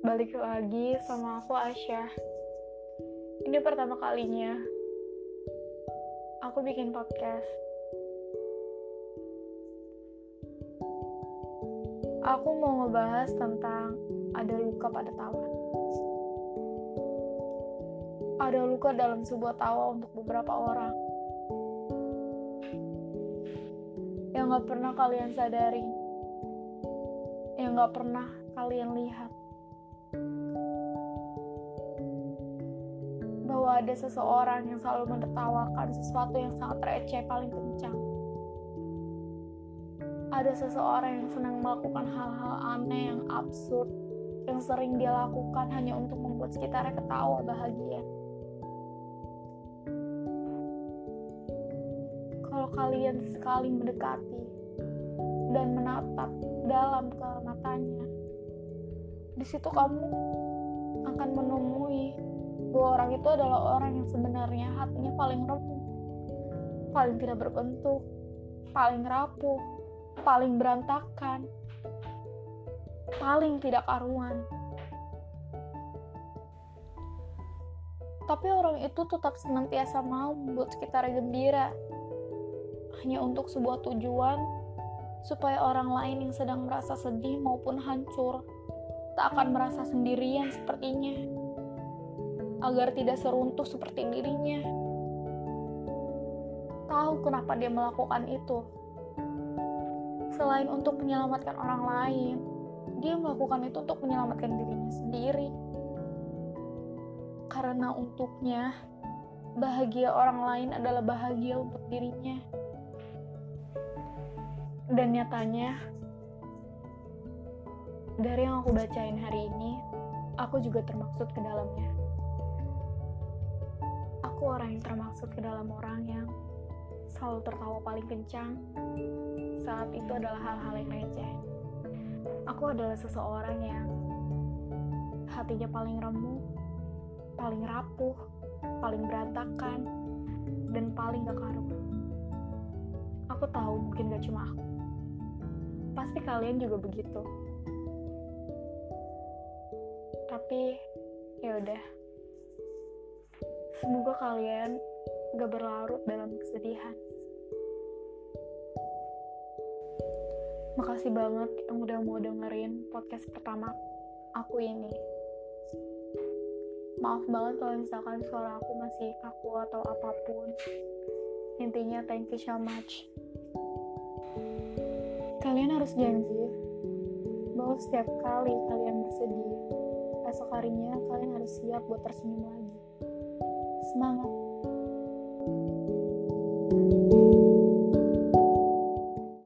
balik lagi sama aku Asya. Ini pertama kalinya aku bikin podcast. Aku mau ngebahas tentang ada luka pada tawa. Ada luka dalam sebuah tawa untuk beberapa orang. Yang gak pernah kalian sadari. Yang gak pernah kalian lihat. Bahwa ada seseorang yang selalu menertawakan sesuatu yang sangat receh paling kencang. Ada seseorang yang senang melakukan hal-hal aneh yang absurd yang sering dia lakukan hanya untuk membuat sekitarnya ketawa bahagia. Kalau kalian sekali mendekati dan menatap dalam ke matanya, di situ kamu akan menemui bahwa orang itu adalah orang yang sebenarnya hatinya paling remuk, paling tidak berbentuk, paling rapuh, paling berantakan, paling tidak karuan. Tapi orang itu tetap senantiasa mau membuat sekitar gembira, hanya untuk sebuah tujuan supaya orang lain yang sedang merasa sedih maupun hancur tak akan merasa sendirian sepertinya, agar tidak seruntuh seperti dirinya. Tahu kenapa dia melakukan itu? Selain untuk menyelamatkan orang lain, dia melakukan itu untuk menyelamatkan dirinya sendiri. Karena untuknya, bahagia orang lain adalah bahagia untuk dirinya. Dan nyatanya, dari yang aku bacain hari ini, aku juga termaksud ke dalamnya. Aku orang yang termaksud ke dalam orang yang selalu tertawa paling kencang saat itu adalah hal-hal yang receh. Aku adalah seseorang yang hatinya paling remuk, paling rapuh, paling berantakan, dan paling gak karuan. Aku tahu mungkin gak cuma aku. Pasti kalian juga begitu tapi ya udah. Semoga kalian gak berlarut dalam kesedihan. Makasih banget yang udah mau dengerin podcast pertama aku ini. Maaf banget kalau misalkan suara aku masih kaku atau apa pun. Intinya thank you so much. Kalian harus janji bahwa setiap kali kalian bersedih esok harinya kalian harus siap buat tersenyum lagi. Semangat!